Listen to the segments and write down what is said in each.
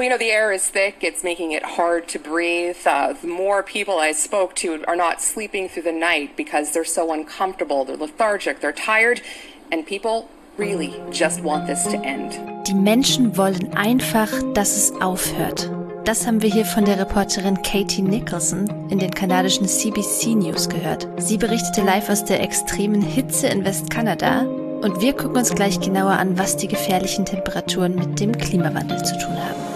Well, you know, the air is thick. It's making it hard to breathe. Uh, the more people I spoke to are not sleeping through the night because they're so uncomfortable. They're lethargic. They're tired. And people really just want this to end. Die Menschen wollen einfach, dass es aufhört. Das haben wir hier von der Reporterin Katie Nicholson in den kanadischen CBC News gehört. Sie berichtete live aus der extremen Hitze in Westkanada und wir gucken uns gleich genauer an, was die gefährlichen Temperaturen mit dem Klimawandel zu tun haben.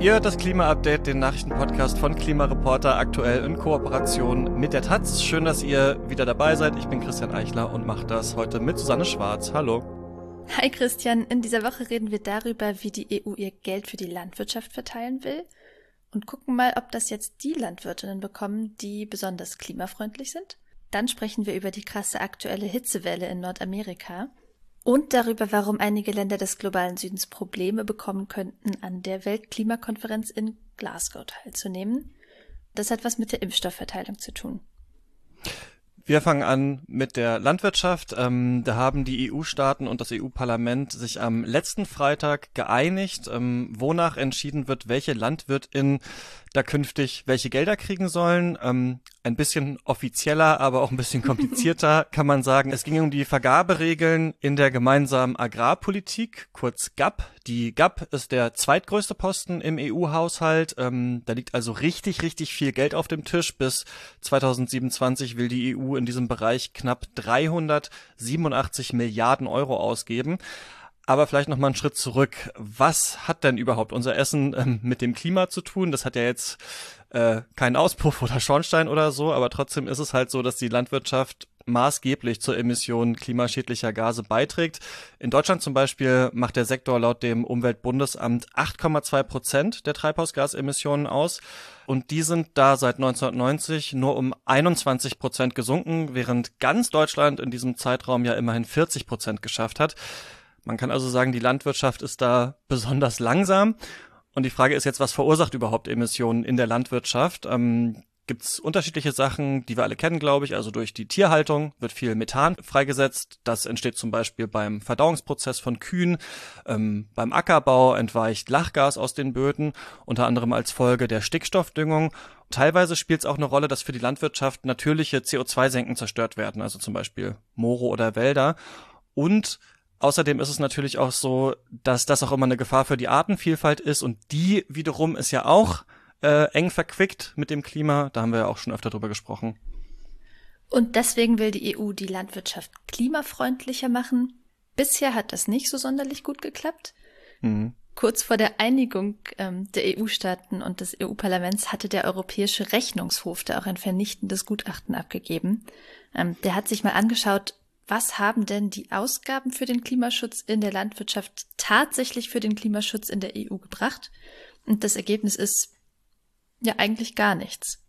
Ihr hört das Klima-Update, den Nachrichtenpodcast von Klimareporter, aktuell in Kooperation mit der Taz. Schön, dass ihr wieder dabei seid. Ich bin Christian Eichler und mache das heute mit Susanne Schwarz. Hallo. Hi Christian, in dieser Woche reden wir darüber, wie die EU ihr Geld für die Landwirtschaft verteilen will und gucken mal, ob das jetzt die Landwirtinnen bekommen, die besonders klimafreundlich sind. Dann sprechen wir über die krasse aktuelle Hitzewelle in Nordamerika und darüber, warum einige Länder des globalen Südens Probleme bekommen könnten, an der Weltklimakonferenz in Glasgow teilzunehmen. Das hat was mit der Impfstoffverteilung zu tun. Wir fangen an mit der Landwirtschaft. Ähm, da haben die EU-Staaten und das EU-Parlament sich am letzten Freitag geeinigt, ähm, wonach entschieden wird, welche Landwirtin da künftig welche Gelder kriegen sollen. Ähm, ein bisschen offizieller, aber auch ein bisschen komplizierter kann man sagen. Es ging um die Vergaberegeln in der gemeinsamen Agrarpolitik, kurz GAP. Die GAP ist der zweitgrößte Posten im EU-Haushalt. Ähm, da liegt also richtig, richtig viel Geld auf dem Tisch. Bis 2027 will die EU in diesem Bereich knapp 387 Milliarden Euro ausgeben. Aber vielleicht noch mal einen Schritt zurück. Was hat denn überhaupt unser Essen ähm, mit dem Klima zu tun? Das hat ja jetzt äh, keinen Auspuff oder Schornstein oder so, aber trotzdem ist es halt so, dass die Landwirtschaft maßgeblich zur Emission klimaschädlicher Gase beiträgt. In Deutschland zum Beispiel macht der Sektor laut dem Umweltbundesamt 8,2 Prozent der Treibhausgasemissionen aus. Und die sind da seit 1990 nur um 21 Prozent gesunken, während ganz Deutschland in diesem Zeitraum ja immerhin 40 Prozent geschafft hat. Man kann also sagen, die Landwirtschaft ist da besonders langsam. Und die Frage ist jetzt, was verursacht überhaupt Emissionen in der Landwirtschaft? Ähm, Gibt es unterschiedliche Sachen, die wir alle kennen, glaube ich. Also durch die Tierhaltung wird viel Methan freigesetzt. Das entsteht zum Beispiel beim Verdauungsprozess von Kühen. Ähm, beim Ackerbau entweicht Lachgas aus den Böden, unter anderem als Folge der Stickstoffdüngung. Teilweise spielt es auch eine Rolle, dass für die Landwirtschaft natürliche CO2-Senken zerstört werden, also zum Beispiel Moore oder Wälder. Und Außerdem ist es natürlich auch so, dass das auch immer eine Gefahr für die Artenvielfalt ist und die wiederum ist ja auch äh, eng verquickt mit dem Klima. Da haben wir ja auch schon öfter drüber gesprochen. Und deswegen will die EU die Landwirtschaft klimafreundlicher machen. Bisher hat das nicht so sonderlich gut geklappt. Mhm. Kurz vor der Einigung ähm, der EU-Staaten und des EU-Parlaments hatte der Europäische Rechnungshof da auch ein vernichtendes Gutachten abgegeben. Ähm, der hat sich mal angeschaut, was haben denn die Ausgaben für den Klimaschutz in der Landwirtschaft tatsächlich für den Klimaschutz in der EU gebracht? Und das Ergebnis ist ja eigentlich gar nichts.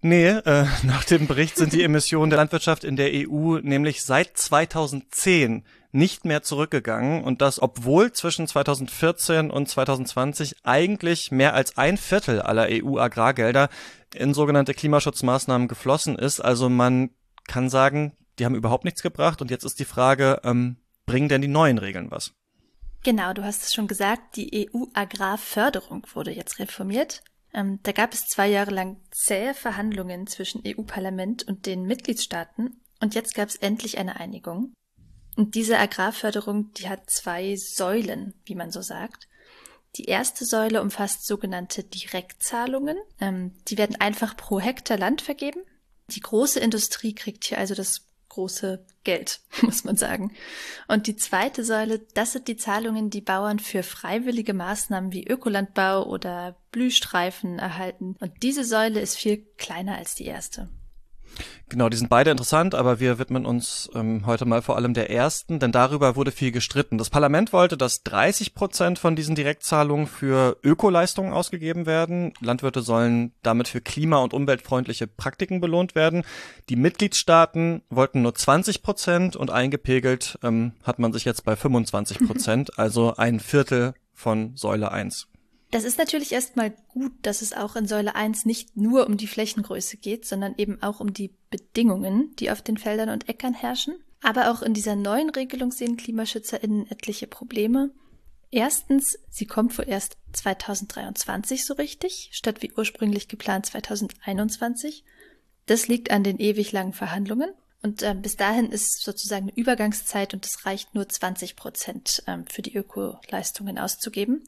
Nee, äh, nach dem Bericht sind die Emissionen der Landwirtschaft in der EU nämlich seit 2010 nicht mehr zurückgegangen und das, obwohl zwischen 2014 und 2020 eigentlich mehr als ein Viertel aller EU-Agrargelder in sogenannte Klimaschutzmaßnahmen geflossen ist. Also man kann sagen, die haben überhaupt nichts gebracht. Und jetzt ist die Frage, ähm, bringen denn die neuen Regeln was? Genau, du hast es schon gesagt, die EU-Agrarförderung wurde jetzt reformiert. Ähm, da gab es zwei Jahre lang zähe Verhandlungen zwischen EU-Parlament und den Mitgliedstaaten und jetzt gab es endlich eine Einigung. Und diese Agrarförderung, die hat zwei Säulen, wie man so sagt. Die erste Säule umfasst sogenannte Direktzahlungen. Ähm, die werden einfach pro Hektar Land vergeben. Die große Industrie kriegt hier also das große Geld, muss man sagen. Und die zweite Säule, das sind die Zahlungen, die Bauern für freiwillige Maßnahmen wie Ökolandbau oder Blühstreifen erhalten. Und diese Säule ist viel kleiner als die erste. Genau, die sind beide interessant, aber wir widmen uns ähm, heute mal vor allem der ersten, denn darüber wurde viel gestritten. Das Parlament wollte, dass 30 Prozent von diesen Direktzahlungen für Ökoleistungen ausgegeben werden. Landwirte sollen damit für klima- und umweltfreundliche Praktiken belohnt werden. Die Mitgliedstaaten wollten nur 20 Prozent und eingepegelt ähm, hat man sich jetzt bei 25 Prozent, also ein Viertel von Säule 1. Das ist natürlich erstmal gut, dass es auch in Säule 1 nicht nur um die Flächengröße geht, sondern eben auch um die Bedingungen, die auf den Feldern und Äckern herrschen. Aber auch in dieser neuen Regelung sehen KlimaschützerInnen etliche Probleme. Erstens, sie kommt vorerst 2023 so richtig, statt wie ursprünglich geplant 2021. Das liegt an den ewig langen Verhandlungen. Und äh, bis dahin ist sozusagen eine Übergangszeit und es reicht nur 20 Prozent ähm, für die Ökoleistungen auszugeben.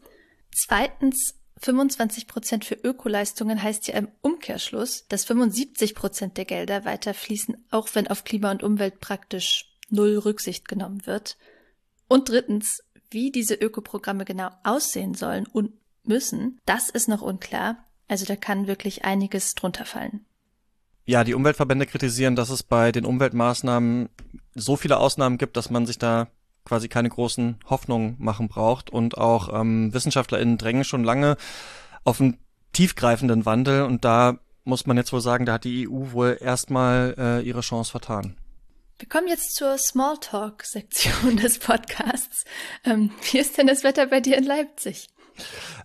Zweitens, 25 Prozent für Ökoleistungen heißt ja im Umkehrschluss, dass 75 Prozent der Gelder weiter fließen, auch wenn auf Klima und Umwelt praktisch null Rücksicht genommen wird. Und drittens, wie diese Ökoprogramme genau aussehen sollen und müssen, das ist noch unklar. Also da kann wirklich einiges drunter fallen. Ja, die Umweltverbände kritisieren, dass es bei den Umweltmaßnahmen so viele Ausnahmen gibt, dass man sich da quasi keine großen Hoffnungen machen braucht. Und auch ähm, WissenschaftlerInnen drängen schon lange auf einen tiefgreifenden Wandel. Und da muss man jetzt wohl sagen, da hat die EU wohl erstmal äh, ihre Chance vertan. Wir kommen jetzt zur Smalltalk-Sektion des Podcasts. Ähm, wie ist denn das Wetter bei dir in Leipzig?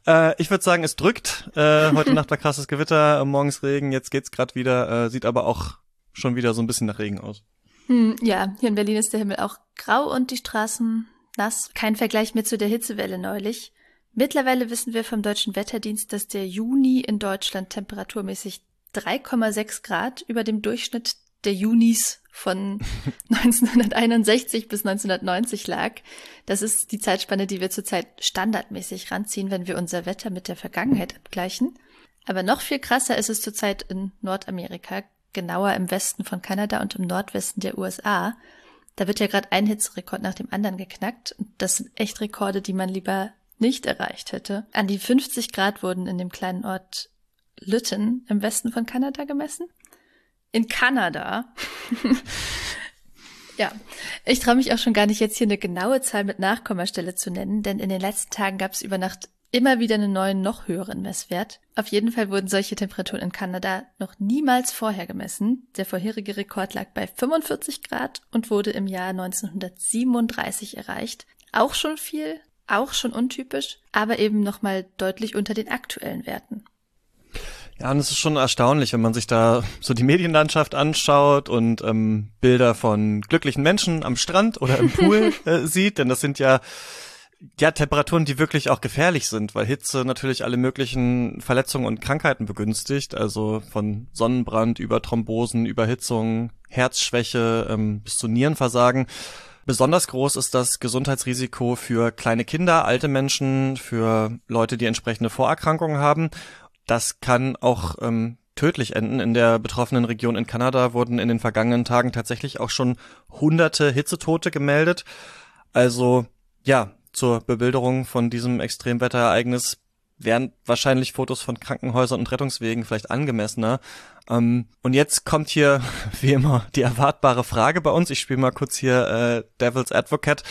Äh, ich würde sagen, es drückt. Äh, heute Nacht war krasses Gewitter, äh, morgens Regen, jetzt geht's gerade wieder, äh, sieht aber auch schon wieder so ein bisschen nach Regen aus. Hm, ja, hier in Berlin ist der Himmel auch grau und die Straßen nass. Kein Vergleich mehr zu der Hitzewelle neulich. Mittlerweile wissen wir vom Deutschen Wetterdienst, dass der Juni in Deutschland temperaturmäßig 3,6 Grad über dem Durchschnitt der Junis von 1961 bis 1990 lag. Das ist die Zeitspanne, die wir zurzeit standardmäßig ranziehen, wenn wir unser Wetter mit der Vergangenheit abgleichen. Aber noch viel krasser ist es zurzeit in Nordamerika, genauer im Westen von Kanada und im Nordwesten der USA. Da wird ja gerade ein Hitzerekord nach dem anderen geknackt. Das sind echt Rekorde, die man lieber nicht erreicht hätte. An die 50 Grad wurden in dem kleinen Ort Lytton im Westen von Kanada gemessen in Kanada. ja, ich traue mich auch schon gar nicht jetzt hier eine genaue Zahl mit Nachkommastelle zu nennen, denn in den letzten Tagen gab es über Nacht immer wieder einen neuen, noch höheren Messwert. Auf jeden Fall wurden solche Temperaturen in Kanada noch niemals vorher gemessen. Der vorherige Rekord lag bei 45 Grad und wurde im Jahr 1937 erreicht. Auch schon viel, auch schon untypisch, aber eben nochmal deutlich unter den aktuellen Werten. Ja, und es ist schon erstaunlich, wenn man sich da so die Medienlandschaft anschaut und ähm, Bilder von glücklichen Menschen am Strand oder im Pool äh, sieht, denn das sind ja ja Temperaturen, die wirklich auch gefährlich sind, weil Hitze natürlich alle möglichen Verletzungen und Krankheiten begünstigt, also von Sonnenbrand über Thrombosen, Überhitzung, Herzschwäche ähm, bis zu Nierenversagen. Besonders groß ist das Gesundheitsrisiko für kleine Kinder, alte Menschen, für Leute, die entsprechende Vorerkrankungen haben. Das kann auch ähm, tödlich enden. In der betroffenen Region in Kanada wurden in den vergangenen Tagen tatsächlich auch schon hunderte Hitzetote gemeldet. Also ja, zur Bebilderung von diesem Extremwetterereignis wären wahrscheinlich Fotos von Krankenhäusern und Rettungswegen vielleicht angemessener. Ähm, und jetzt kommt hier, wie immer, die erwartbare Frage bei uns. Ich spiele mal kurz hier äh, Devil's Advocate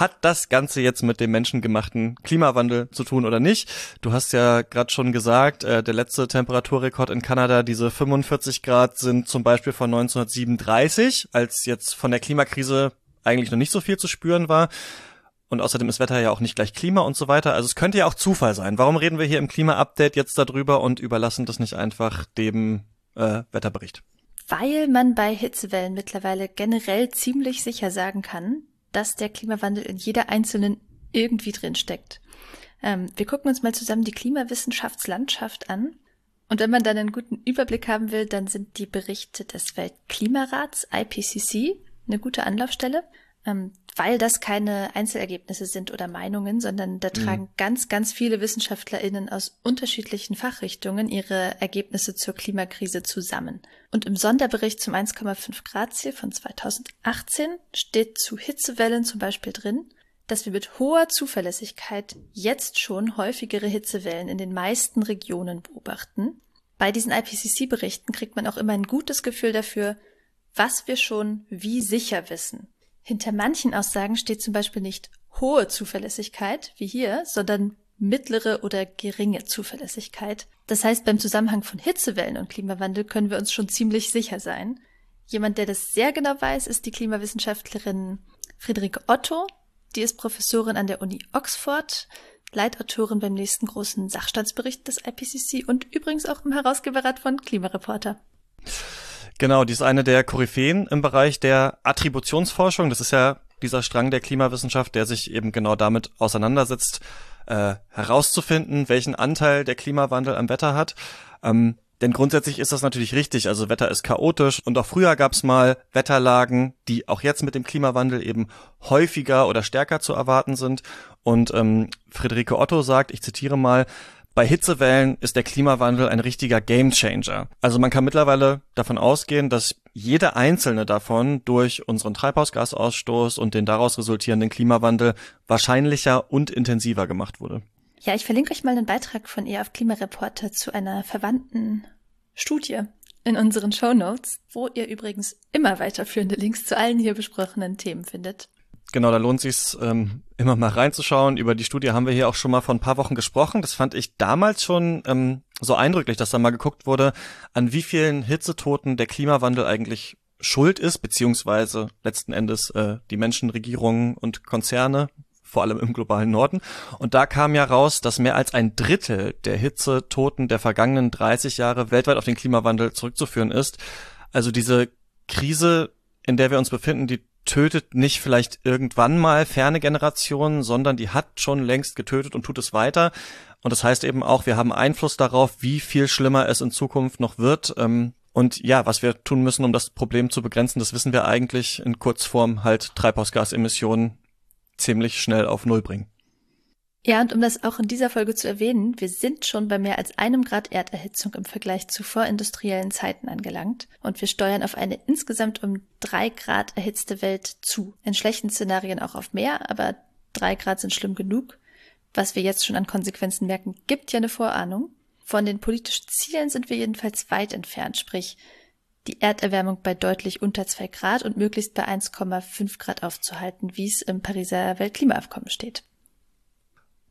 hat das Ganze jetzt mit dem menschengemachten Klimawandel zu tun oder nicht? Du hast ja gerade schon gesagt, äh, der letzte Temperaturrekord in Kanada, diese 45 Grad, sind zum Beispiel von 1937, als jetzt von der Klimakrise eigentlich noch nicht so viel zu spüren war. Und außerdem ist Wetter ja auch nicht gleich Klima und so weiter. Also es könnte ja auch Zufall sein. Warum reden wir hier im Klima-Update jetzt darüber und überlassen das nicht einfach dem äh, Wetterbericht? Weil man bei Hitzewellen mittlerweile generell ziemlich sicher sagen kann, dass der Klimawandel in jeder einzelnen irgendwie drin steckt. Ähm, wir gucken uns mal zusammen die Klimawissenschaftslandschaft an. Und wenn man dann einen guten Überblick haben will, dann sind die Berichte des Weltklimarats IPCC eine gute Anlaufstelle ähm, weil das keine Einzelergebnisse sind oder Meinungen, sondern da mhm. tragen ganz, ganz viele WissenschaftlerInnen aus unterschiedlichen Fachrichtungen ihre Ergebnisse zur Klimakrise zusammen. Und im Sonderbericht zum 1,5 Grad Ziel von 2018 steht zu Hitzewellen zum Beispiel drin, dass wir mit hoher Zuverlässigkeit jetzt schon häufigere Hitzewellen in den meisten Regionen beobachten. Bei diesen IPCC-Berichten kriegt man auch immer ein gutes Gefühl dafür, was wir schon wie sicher wissen. Hinter manchen Aussagen steht zum Beispiel nicht hohe Zuverlässigkeit, wie hier, sondern mittlere oder geringe Zuverlässigkeit. Das heißt, beim Zusammenhang von Hitzewellen und Klimawandel können wir uns schon ziemlich sicher sein. Jemand, der das sehr genau weiß, ist die Klimawissenschaftlerin Friederike Otto. Die ist Professorin an der Uni Oxford. Leitautorin beim nächsten großen Sachstandsbericht des IPCC und übrigens auch im Herausgeberrat von Klimareporter. Genau, die ist eine der Koryphäen im Bereich der Attributionsforschung. Das ist ja dieser Strang der Klimawissenschaft, der sich eben genau damit auseinandersetzt, äh, herauszufinden, welchen Anteil der Klimawandel am Wetter hat. Ähm, denn grundsätzlich ist das natürlich richtig. Also Wetter ist chaotisch und auch früher gab es mal Wetterlagen, die auch jetzt mit dem Klimawandel eben häufiger oder stärker zu erwarten sind. Und ähm, Friederike Otto sagt, ich zitiere mal, bei Hitzewellen ist der Klimawandel ein richtiger Gamechanger. Also man kann mittlerweile davon ausgehen, dass jede einzelne davon durch unseren Treibhausgasausstoß und den daraus resultierenden Klimawandel wahrscheinlicher und intensiver gemacht wurde. Ja, ich verlinke euch mal einen Beitrag von ihr auf Klimareporter zu einer verwandten Studie in unseren Show Notes, wo ihr übrigens immer weiterführende Links zu allen hier besprochenen Themen findet. Genau, da lohnt sich ähm, immer mal reinzuschauen. Über die Studie haben wir hier auch schon mal vor ein paar Wochen gesprochen. Das fand ich damals schon ähm, so eindrücklich, dass da mal geguckt wurde, an wie vielen Hitzetoten der Klimawandel eigentlich schuld ist, beziehungsweise letzten Endes äh, die Menschen, Regierungen und Konzerne, vor allem im globalen Norden. Und da kam ja raus, dass mehr als ein Drittel der Hitzetoten der vergangenen 30 Jahre weltweit auf den Klimawandel zurückzuführen ist. Also diese Krise, in der wir uns befinden, die tötet nicht vielleicht irgendwann mal ferne Generationen, sondern die hat schon längst getötet und tut es weiter. Und das heißt eben auch, wir haben Einfluss darauf, wie viel schlimmer es in Zukunft noch wird. Ähm, und ja, was wir tun müssen, um das Problem zu begrenzen, das wissen wir eigentlich in Kurzform halt Treibhausgasemissionen ziemlich schnell auf Null bringen. Ja, und um das auch in dieser Folge zu erwähnen, wir sind schon bei mehr als einem Grad Erderhitzung im Vergleich zu vorindustriellen Zeiten angelangt und wir steuern auf eine insgesamt um drei Grad erhitzte Welt zu. In schlechten Szenarien auch auf mehr, aber drei Grad sind schlimm genug. Was wir jetzt schon an Konsequenzen merken, gibt ja eine Vorahnung. Von den politischen Zielen sind wir jedenfalls weit entfernt, sprich die Erderwärmung bei deutlich unter zwei Grad und möglichst bei 1,5 Grad aufzuhalten, wie es im Pariser Weltklimaabkommen steht.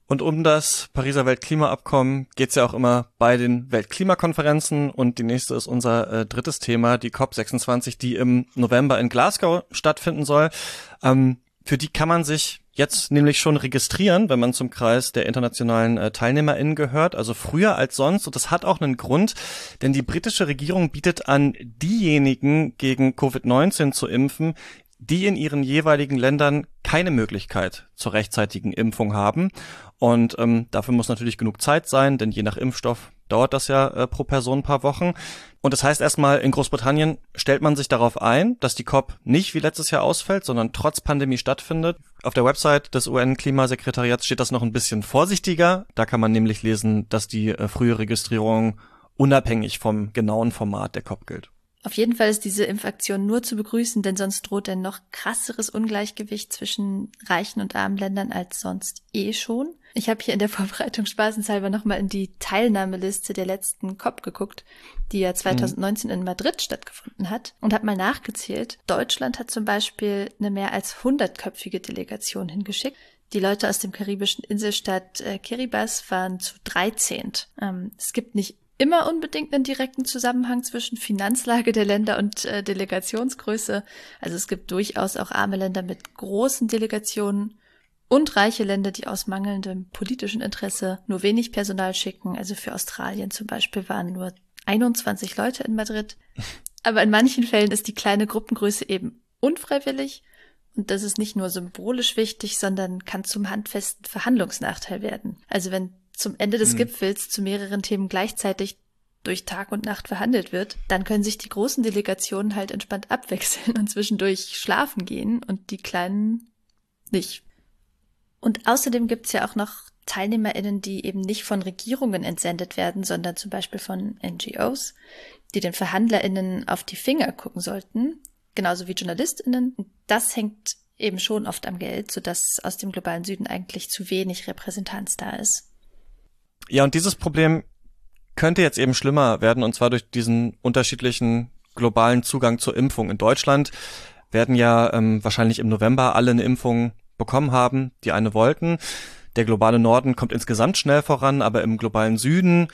Und um das Pariser Weltklimaabkommen geht's ja auch immer bei den Weltklimakonferenzen und die nächste ist unser äh, drittes Thema, die COP26, die im November in Glasgow stattfinden soll. Ähm, für die kann man sich jetzt nämlich schon registrieren, wenn man zum Kreis der internationalen äh, TeilnehmerInnen gehört, also früher als sonst. Und das hat auch einen Grund, denn die britische Regierung bietet an, diejenigen gegen Covid-19 zu impfen, die in ihren jeweiligen Ländern keine Möglichkeit zur rechtzeitigen Impfung haben. Und ähm, dafür muss natürlich genug Zeit sein, denn je nach Impfstoff dauert das ja äh, pro Person ein paar Wochen. Und das heißt erstmal, in Großbritannien stellt man sich darauf ein, dass die COP nicht wie letztes Jahr ausfällt, sondern trotz Pandemie stattfindet. Auf der Website des UN-Klimasekretariats steht das noch ein bisschen vorsichtiger. Da kann man nämlich lesen, dass die äh, frühe Registrierung unabhängig vom genauen Format der COP gilt. Auf jeden Fall ist diese Impfaktion nur zu begrüßen, denn sonst droht ein noch krasseres Ungleichgewicht zwischen reichen und armen Ländern als sonst eh schon. Ich habe hier in der Vorbereitung spaßenshalber nochmal in die Teilnahmeliste der letzten COP geguckt, die ja 2019 mhm. in Madrid stattgefunden hat und habe mal nachgezählt. Deutschland hat zum Beispiel eine mehr als hundertköpfige Delegation hingeschickt. Die Leute aus dem karibischen Inselstaat äh, Kiribati waren zu 13. Ähm, es gibt nicht immer unbedingt einen direkten Zusammenhang zwischen Finanzlage der Länder und äh, Delegationsgröße. Also es gibt durchaus auch arme Länder mit großen Delegationen und reiche Länder, die aus mangelndem politischen Interesse nur wenig Personal schicken. Also für Australien zum Beispiel waren nur 21 Leute in Madrid. Aber in manchen Fällen ist die kleine Gruppengröße eben unfreiwillig und das ist nicht nur symbolisch wichtig, sondern kann zum handfesten Verhandlungsnachteil werden. Also wenn zum Ende des mhm. Gipfels zu mehreren Themen gleichzeitig durch Tag und Nacht verhandelt wird, dann können sich die großen Delegationen halt entspannt abwechseln und zwischendurch schlafen gehen und die kleinen nicht. Und außerdem gibt's ja auch noch TeilnehmerInnen, die eben nicht von Regierungen entsendet werden, sondern zum Beispiel von NGOs, die den VerhandlerInnen auf die Finger gucken sollten, genauso wie JournalistInnen. Das hängt eben schon oft am Geld, sodass aus dem globalen Süden eigentlich zu wenig Repräsentanz da ist. Ja, und dieses Problem könnte jetzt eben schlimmer werden, und zwar durch diesen unterschiedlichen globalen Zugang zur Impfung. In Deutschland werden ja ähm, wahrscheinlich im November alle eine Impfung bekommen haben, die eine wollten. Der globale Norden kommt insgesamt schnell voran, aber im globalen Süden,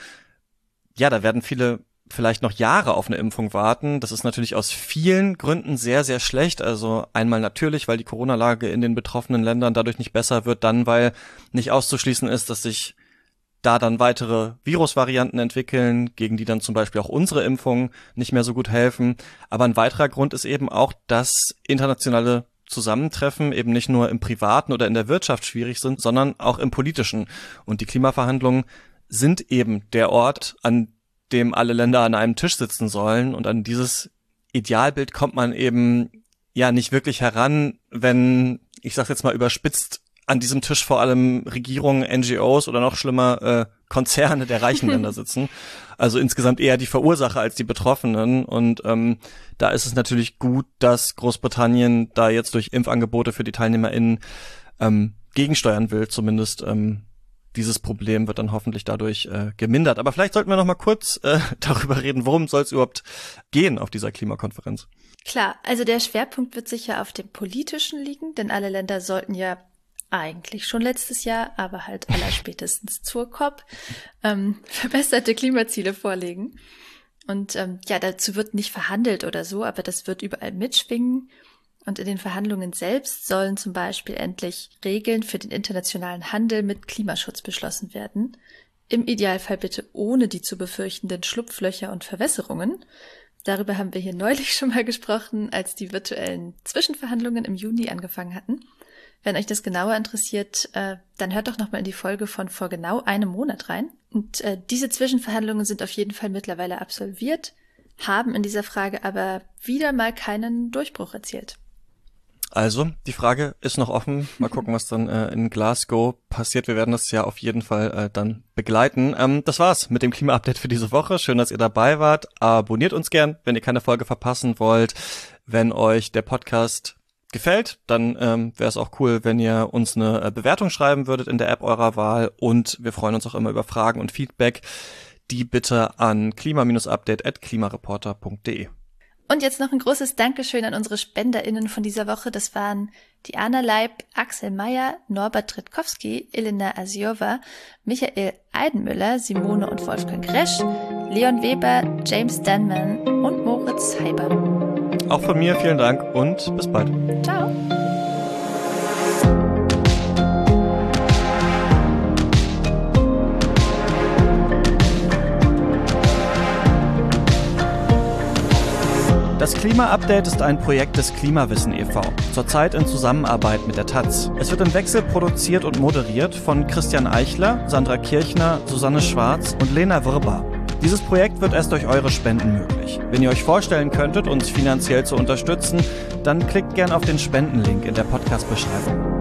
ja, da werden viele vielleicht noch Jahre auf eine Impfung warten. Das ist natürlich aus vielen Gründen sehr, sehr schlecht. Also einmal natürlich, weil die Corona-Lage in den betroffenen Ländern dadurch nicht besser wird, dann weil nicht auszuschließen ist, dass sich da dann weitere Virusvarianten entwickeln, gegen die dann zum Beispiel auch unsere Impfungen nicht mehr so gut helfen. Aber ein weiterer Grund ist eben auch, dass internationale Zusammentreffen eben nicht nur im privaten oder in der Wirtschaft schwierig sind, sondern auch im politischen. Und die Klimaverhandlungen sind eben der Ort, an dem alle Länder an einem Tisch sitzen sollen. Und an dieses Idealbild kommt man eben ja nicht wirklich heran, wenn, ich sag's jetzt mal überspitzt, an diesem Tisch vor allem Regierungen, NGOs oder noch schlimmer äh, Konzerne der reichen Länder sitzen. Also insgesamt eher die Verursacher als die Betroffenen. Und ähm, da ist es natürlich gut, dass Großbritannien da jetzt durch Impfangebote für die TeilnehmerInnen ähm, gegensteuern will. Zumindest ähm, dieses Problem wird dann hoffentlich dadurch äh, gemindert. Aber vielleicht sollten wir noch mal kurz äh, darüber reden, worum soll es überhaupt gehen auf dieser Klimakonferenz? Klar, also der Schwerpunkt wird sicher auf dem politischen liegen, denn alle Länder sollten ja eigentlich schon letztes Jahr, aber halt allerspätestens zur COP, ähm, verbesserte Klimaziele vorlegen. Und ähm, ja, dazu wird nicht verhandelt oder so, aber das wird überall mitschwingen. Und in den Verhandlungen selbst sollen zum Beispiel endlich Regeln für den internationalen Handel mit Klimaschutz beschlossen werden. Im Idealfall bitte ohne die zu befürchtenden Schlupflöcher und Verwässerungen. Darüber haben wir hier neulich schon mal gesprochen, als die virtuellen Zwischenverhandlungen im Juni angefangen hatten. Wenn euch das genauer interessiert, äh, dann hört doch nochmal in die Folge von vor genau einem Monat rein. Und äh, diese Zwischenverhandlungen sind auf jeden Fall mittlerweile absolviert, haben in dieser Frage aber wieder mal keinen Durchbruch erzielt. Also, die Frage ist noch offen. Mal gucken, was dann äh, in Glasgow passiert. Wir werden das ja auf jeden Fall äh, dann begleiten. Ähm, das war's mit dem Klima-Update für diese Woche. Schön, dass ihr dabei wart. Abonniert uns gern, wenn ihr keine Folge verpassen wollt. Wenn euch der Podcast gefällt, dann ähm, wäre es auch cool, wenn ihr uns eine äh, Bewertung schreiben würdet in der App eurer Wahl und wir freuen uns auch immer über Fragen und Feedback. Die bitte an klima-update@klimareporter.de. Und jetzt noch ein großes Dankeschön an unsere SpenderInnen von dieser Woche. Das waren Diana Leib, Axel Meyer, Norbert Tritkowski, Elena Asiova, Michael Eidenmüller, Simone und Wolfgang Resch, Leon Weber, James Danman und Moritz Heiber. Auch von mir vielen Dank und bis bald. Ciao. Das Klima-Update ist ein Projekt des Klimawissen e.V., zurzeit in Zusammenarbeit mit der Taz. Es wird im Wechsel produziert und moderiert von Christian Eichler, Sandra Kirchner, Susanne Schwarz und Lena Wirbar. Dieses Projekt wird erst durch eure Spenden möglich. Wenn ihr euch vorstellen könntet, uns finanziell zu unterstützen, dann klickt gern auf den Spendenlink in der Podcast-Beschreibung.